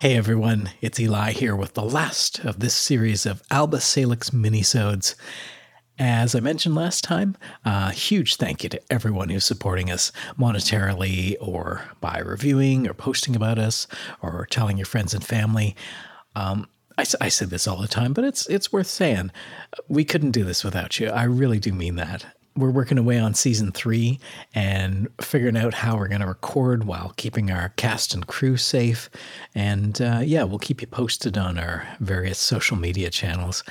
Hey everyone, it's Eli here with the last of this series of Alba Salix minisodes. As I mentioned last time, a uh, huge thank you to everyone who's supporting us monetarily or by reviewing or posting about us or telling your friends and family. Um, I, I say this all the time, but it's it's worth saying. We couldn't do this without you. I really do mean that we're working away on season three and figuring out how we're going to record while keeping our cast and crew safe. And uh, yeah, we'll keep you posted on our various social media channels.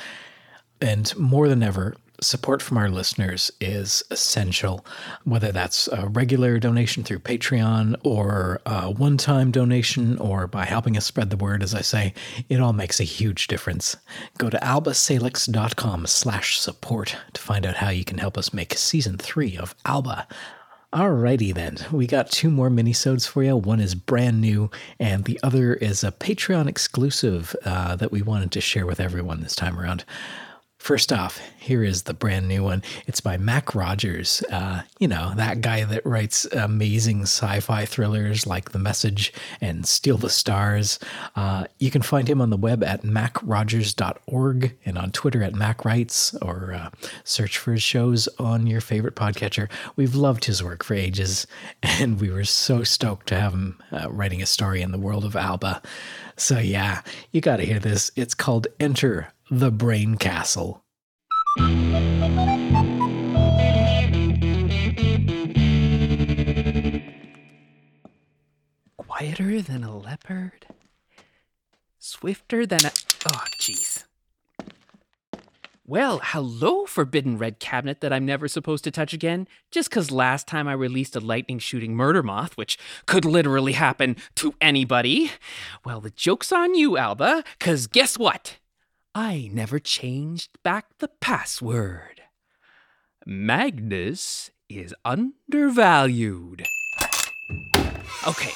And more than ever, support from our listeners is essential, whether that's a regular donation through Patreon or a one time donation or by helping us spread the word, as I say, it all makes a huge difference. Go to albasalix.com slash support to find out how you can help us make season three of Alba. Alrighty then, we got two more minisodes for you. One is brand new, and the other is a Patreon exclusive uh, that we wanted to share with everyone this time around. First off, here is the brand new one. It's by Mac Rogers. Uh, you know, that guy that writes amazing sci fi thrillers like The Message and Steal the Stars. Uh, you can find him on the web at macrogers.org and on Twitter at macwrites or uh, search for his shows on your favorite podcatcher. We've loved his work for ages, and we were so stoked to have him uh, writing a story in the world of Alba. So, yeah, you got to hear this. It's called Enter the Brain Castle. Quieter than a leopard, swifter than a. Oh, jeez. Well, hello, Forbidden Red Cabinet that I'm never supposed to touch again, just because last time I released a lightning shooting murder moth, which could literally happen to anybody. Well, the joke's on you, Alba, because guess what? I never changed back the password. Magnus is undervalued. Okay,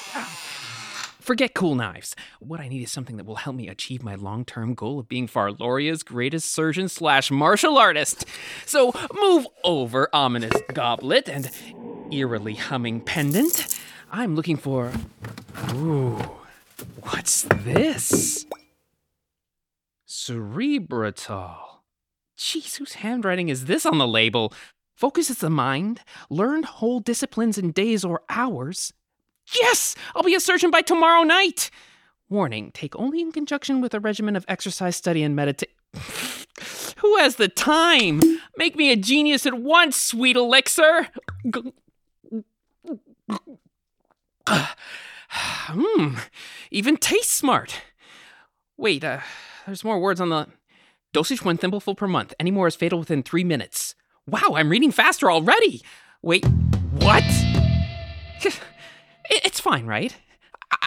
forget cool knives. What I need is something that will help me achieve my long term goal of being Farloria's greatest surgeon slash martial artist. So move over, ominous goblet and eerily humming pendant. I'm looking for. Ooh, what's this? Cerebritol. Jeez, whose handwriting is this on the label? Focuses the mind, learned whole disciplines in days or hours. Yes! I'll be a surgeon by tomorrow night! Warning take only in conjunction with a regimen of exercise, study, and meditation. Who has the time? Make me a genius at once, sweet elixir! Mmm, even tastes smart. Wait, uh, there's more words on the dosage one thimbleful per month. Any more is fatal within three minutes. Wow, I'm reading faster already. Wait, what? It's fine, right?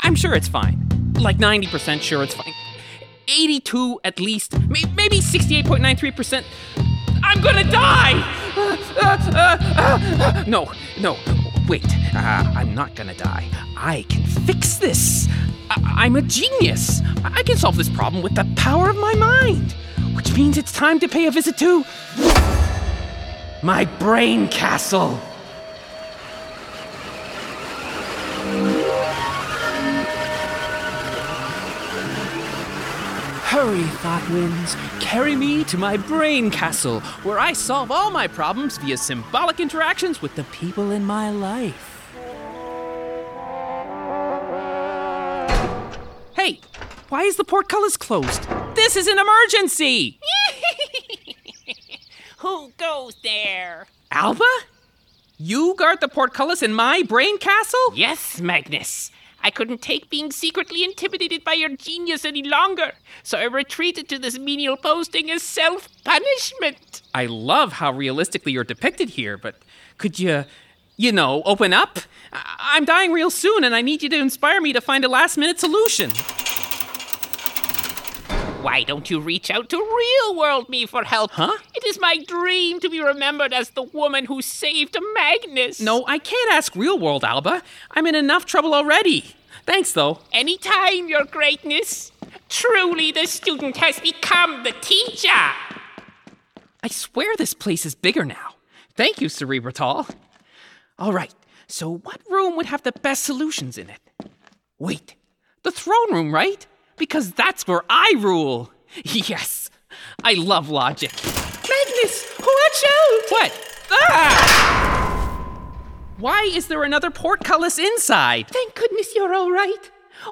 I'm sure it's fine. Like 90% sure it's fine. 82 at least, maybe 68.93%. I'm gonna die! no, no, wait. Uh, I'm not gonna die. I can fix this. I- am a genius. I can solve this problem with the power of my mind. Which means it's time to pay a visit to. my brain castle. Hurry, thought winds. Carry me to my brain castle, where I solve all my problems via symbolic interactions with the people in my life. Hey, why is the portcullis closed? This is an emergency! Who goes there? Alba? You guard the portcullis in my brain castle? Yes, Magnus. I couldn't take being secretly intimidated by your genius any longer, so I retreated to this menial posting as self punishment. I love how realistically you're depicted here, but could you you know, open up. I- am dying real soon, and I need you to inspire me to find a last minute solution. Why don't you reach out to real world me for help? Huh? It is my dream to be remembered as the woman who saved Magnus. No, I can't ask real world, Alba. I'm in enough trouble already. Thanks, though. Anytime, Your Greatness. Truly, the student has become the teacher. I swear this place is bigger now. Thank you, Cerebritol. All right, so what room would have the best solutions in it? Wait, the throne room, right? Because that's where I rule. Yes, I love logic. Magnus, watch out! What? Ah! Why is there another portcullis inside? Thank goodness you're all right.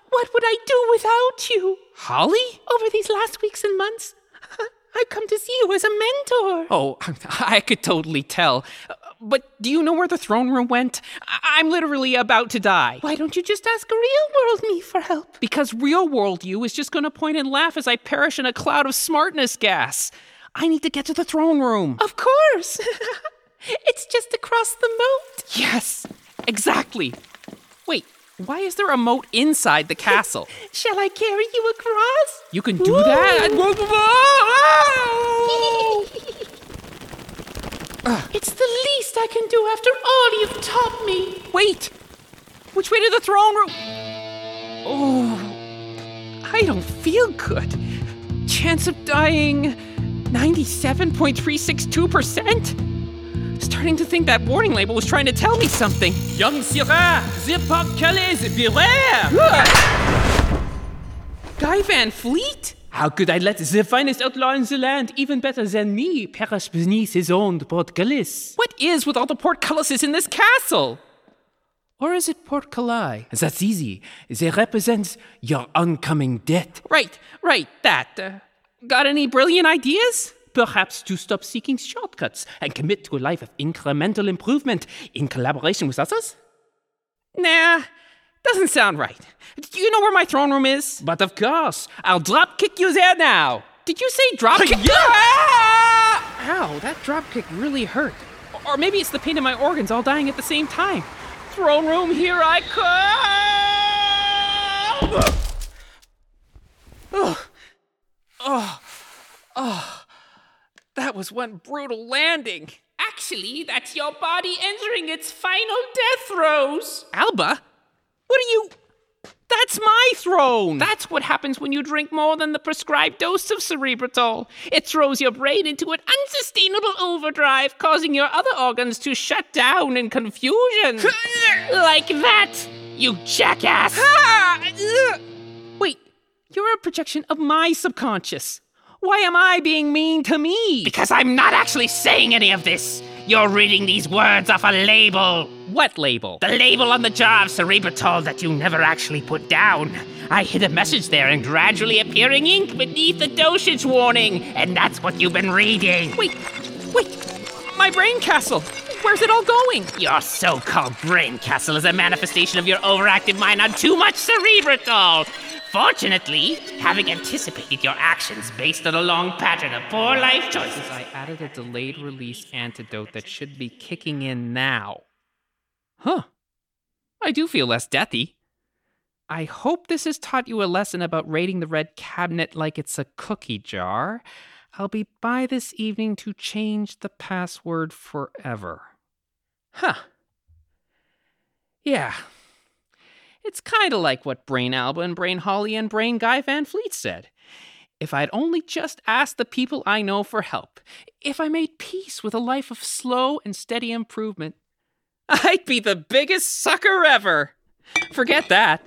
What would I do without you? Holly? Over these last weeks and months, I've come to see you as a mentor. Oh, I could totally tell. But do you know where the throne room went? I- I'm literally about to die. Why don't you just ask real world me for help? Because real world you is just going to point and laugh as I perish in a cloud of smartness gas. I need to get to the throne room. Of course. it's just across the moat. Yes, exactly. Wait, why is there a moat inside the castle? Shall I carry you across? You can do that? It's the least I can do after all you've taught me. Wait! Which way to the throne room? Oh, I don't feel good. Chance of dying 97.362%? Starting to think that warning label was trying to tell me something. Young Syrah, the Calais, beware! Guy Van Fleet? How could I let the finest outlaw in the land, even better than me, perish beneath his own portcullis? What is with all the portcullises in this castle? Or is it portcullis? That's easy. They represent your oncoming death. Right, right, that. Uh, got any brilliant ideas? Perhaps to stop seeking shortcuts and commit to a life of incremental improvement in collaboration with others? Nah, doesn't sound right. Do you know where my throne room is? But of course, I'll drop kick you there now. Did you say drop kick? yeah! Ow, that drop kick really hurt. Or maybe it's the pain in my organs all dying at the same time. Throne room, here I come! Oh, oh, oh, that was one brutal landing. Actually, that's your body entering its final death throes. Alba, what are you? That's my throne. That's what happens when you drink more than the prescribed dose of cerebritol. It throws your brain into an unsustainable overdrive, causing your other organs to shut down in confusion. like that, you jackass! Wait, you're a projection of my subconscious. Why am I being mean to me? Because I'm not actually saying any of this. You're reading these words off a label. What label? The label on the jar of cerebritol that you never actually put down. I hid a message there in gradually appearing ink beneath the dosage warning, and that's what you've been reading. Wait, wait, my brain castle. Where's it all going? Your so called brain castle is a manifestation of your overactive mind on too much cerebritol. Fortunately, having anticipated your actions based on a long pattern of poor life choices, I added a delayed release antidote that should be kicking in now. Huh. I do feel less deathy. I hope this has taught you a lesson about raiding the red cabinet like it's a cookie jar. I'll be by this evening to change the password forever. Huh. Yeah. It's kind of like what Brain Alba and Brain Holly and Brain Guy Van Fleet said. If I'd only just asked the people I know for help, if I made peace with a life of slow and steady improvement, I'd be the biggest sucker ever. Forget that.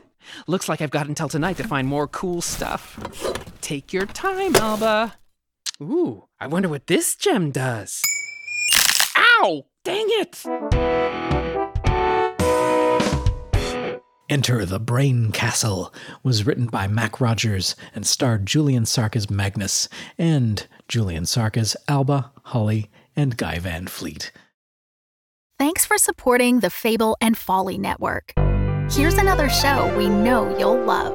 Looks like I've got until tonight to find more cool stuff. Take your time, Alba. Ooh, I wonder what this gem does. Ow! Dang it! Enter the Brain Castle was written by Mac Rogers and starred Julian Sark as Magnus and Julian Sark as Alba, Holly, and Guy Van Fleet. Thanks for supporting the Fable and Folly Network. Here's another show we know you'll love.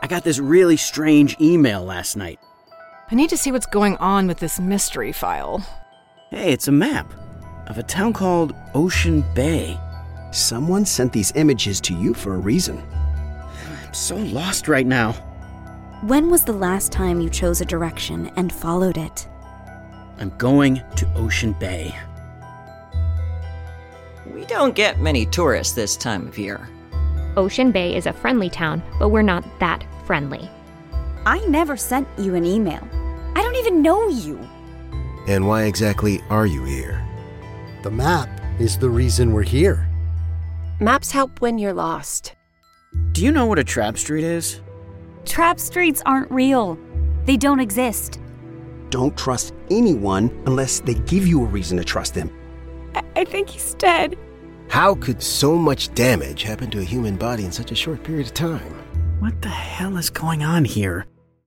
I got this really strange email last night. I need to see what's going on with this mystery file. Hey, it's a map of a town called Ocean Bay. Someone sent these images to you for a reason. I'm so lost right now. When was the last time you chose a direction and followed it? I'm going to Ocean Bay. We don't get many tourists this time of year. Ocean Bay is a friendly town, but we're not that friendly. I never sent you an email. I don't even know you. And why exactly are you here? The map is the reason we're here. Maps help when you're lost. Do you know what a trap street is? Trap streets aren't real. They don't exist. Don't trust anyone unless they give you a reason to trust them. I, I think he's dead. How could so much damage happen to a human body in such a short period of time? What the hell is going on here?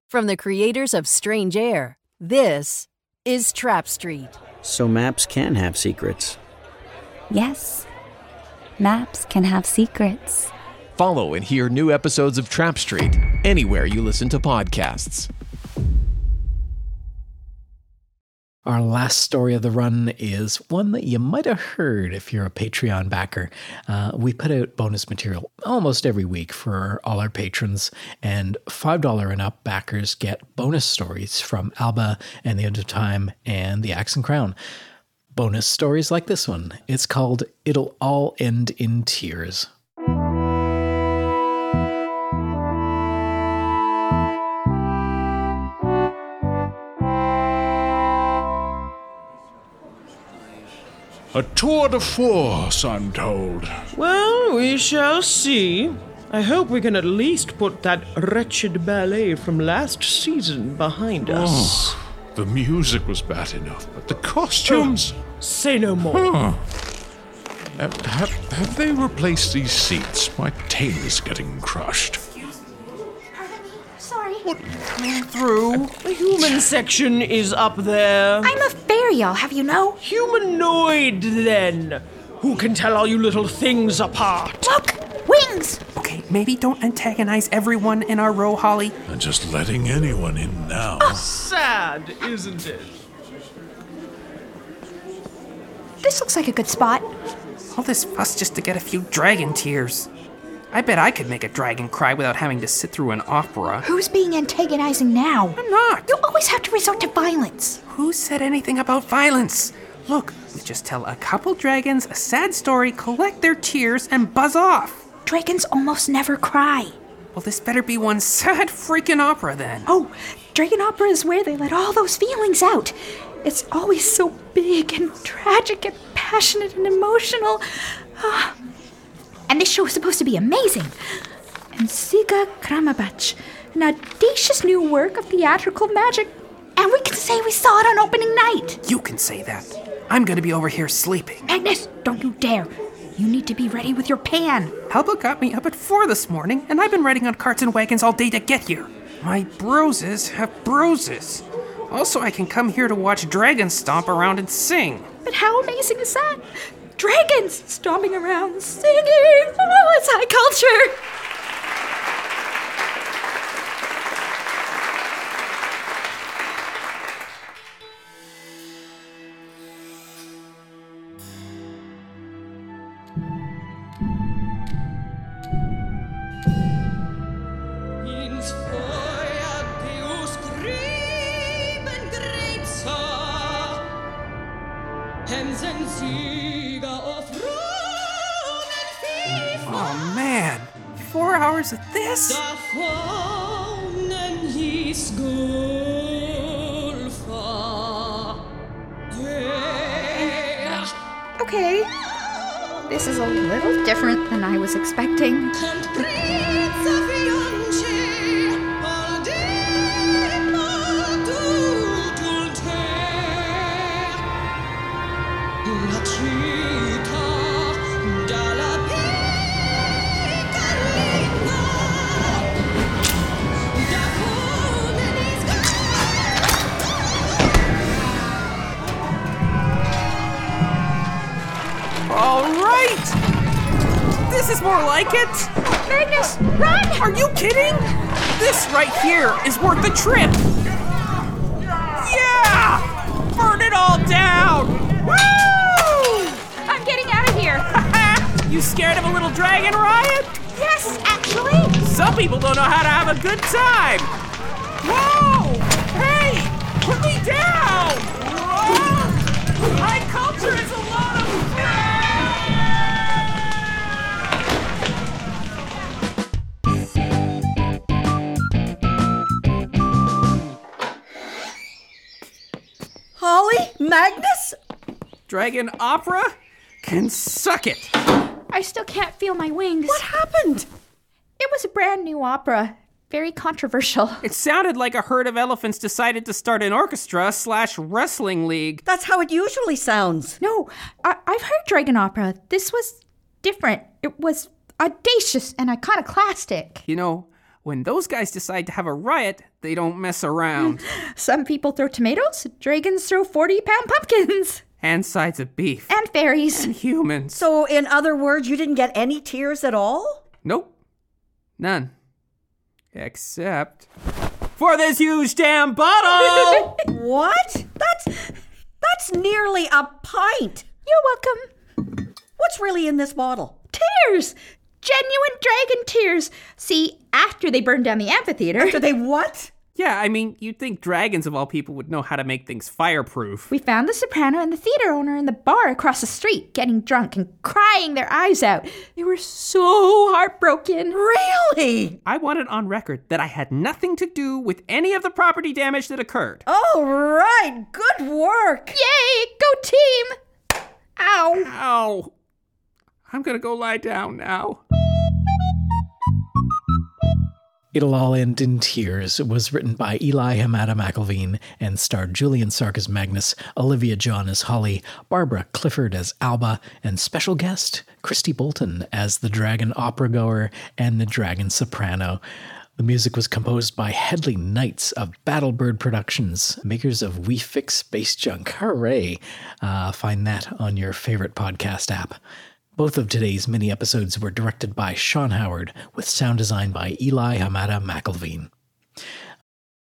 From the creators of Strange Air, this is Trap Street. So maps can have secrets. Yes. Maps can have secrets. Follow and hear new episodes of Trap Street anywhere you listen to podcasts. Our last story of the run is one that you might have heard if you're a Patreon backer. Uh, we put out bonus material almost every week for all our patrons, and $5 and up backers get bonus stories from Alba and the End of Time and the Axe and Crown. Bonus stories like this one. It's called It'll All End in Tears. A tour de force, I'm told. Well, we shall see. I hope we can at least put that wretched ballet from last season behind us. Oh, the music was bad enough, but the costumes. Oh, say no more. Huh. Have, have, have they replaced these seats? My tail is getting crushed. Sorry. Coming through. The human section is up there. I'm a fairy, y'all have you know. Humanoid, then. Who can tell all you little things apart? Look! Wings! Okay, maybe don't antagonize everyone in our row, Holly. And just letting anyone in now. Oh. Sad, isn't it? This looks like a good spot. All this fuss just to get a few dragon tears. I bet I could make a dragon cry without having to sit through an opera. Who's being antagonizing now? I'm not. You always have to resort to violence. Who said anything about violence? Look, we just tell a couple dragons a sad story, collect their tears, and buzz off. Dragons almost never cry. Well, this better be one sad freaking opera then. Oh, Dragon Opera is where they let all those feelings out. It's always so big and tragic and passionate and emotional. Ah. And this show is supposed to be amazing. And Siga Kramabach, an audacious new work of theatrical magic. And we can say we saw it on opening night. You can say that. I'm gonna be over here sleeping. Magnus, don't you dare. You need to be ready with your pan. Alba got me up at four this morning, and I've been riding on carts and wagons all day to get here. My bruises have bruises. Also, I can come here to watch dragons stomp around and sing. But how amazing is that? Dragons stomping around, singing. Oh, it's high culture. Oh man, four hours of this? Okay. This is a little different than I was expecting. it! Magnus, run! Are you kidding? This right here is worth the trip! Yeah! Burn it all down! Woo! I'm getting out of here! you scared of a little dragon riot? Yes, actually! Some people don't know how to have a good time! Whoa! Hey! Put me down! Magnus? Dragon Opera can suck it. I still can't feel my wings. What happened? It was a brand new opera. Very controversial. It sounded like a herd of elephants decided to start an orchestra slash wrestling league. That's how it usually sounds. No, I- I've heard Dragon Opera. This was different. It was audacious and iconoclastic. You know, when those guys decide to have a riot, they don't mess around. Some people throw tomatoes, dragons throw 40 pound pumpkins. and sides of beef. And fairies. And humans. So, in other words, you didn't get any tears at all? Nope. None. Except for this huge damn bottle! what? That's that's nearly a pint. You're welcome. What's really in this bottle? Tears! Genuine dragon tears. See, after they burned down the amphitheater. After they what? Yeah, I mean, you'd think dragons of all people would know how to make things fireproof. We found the soprano and the theater owner in the bar across the street, getting drunk and crying their eyes out. They were so heartbroken. Really? I want it on record that I had nothing to do with any of the property damage that occurred. All right, good work. Yay, go team! Ow. Ow. I'm gonna go lie down now. It'll All End in Tears was written by Eli Hamada McIlveen and starred Julian Sark as Magnus, Olivia Jon as Holly, Barbara Clifford as Alba, and special guest Kristi Boulton as the dragon opera goer and the dragon soprano. The music was composed by Hedley Knights of Battlebird Productions, makers of We Fix Space Junk. Hooray! Uh, find that on your favorite podcast app. Both of today's mini episodes were directed by Sean Howard, with sound design by Eli Hamada McIlveen.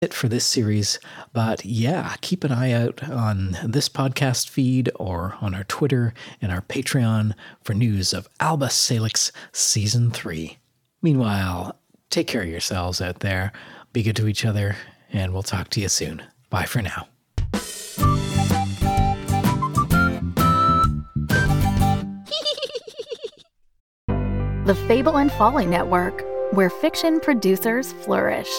It for this series, but yeah, keep an eye out on this podcast feed or on our Twitter and our Patreon for news of Alba Salix Season 3. Meanwhile, take care of yourselves out there, be good to each other, and we'll talk to you soon. Bye for now. The Fable and Folly Network, where fiction producers flourish.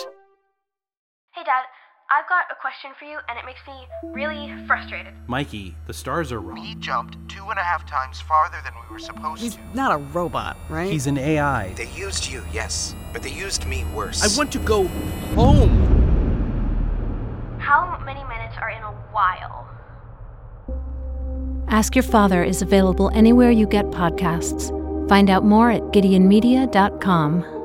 Hey, Dad, I've got a question for you, and it makes me really frustrated. Mikey, the stars are wrong. He jumped two and a half times farther than we were supposed He's to. not a robot, right? He's an AI. They used you, yes, but they used me worse. I want to go home. How many minutes are in a while? Ask Your Father is available anywhere you get podcasts. Find out more at GideonMedia.com.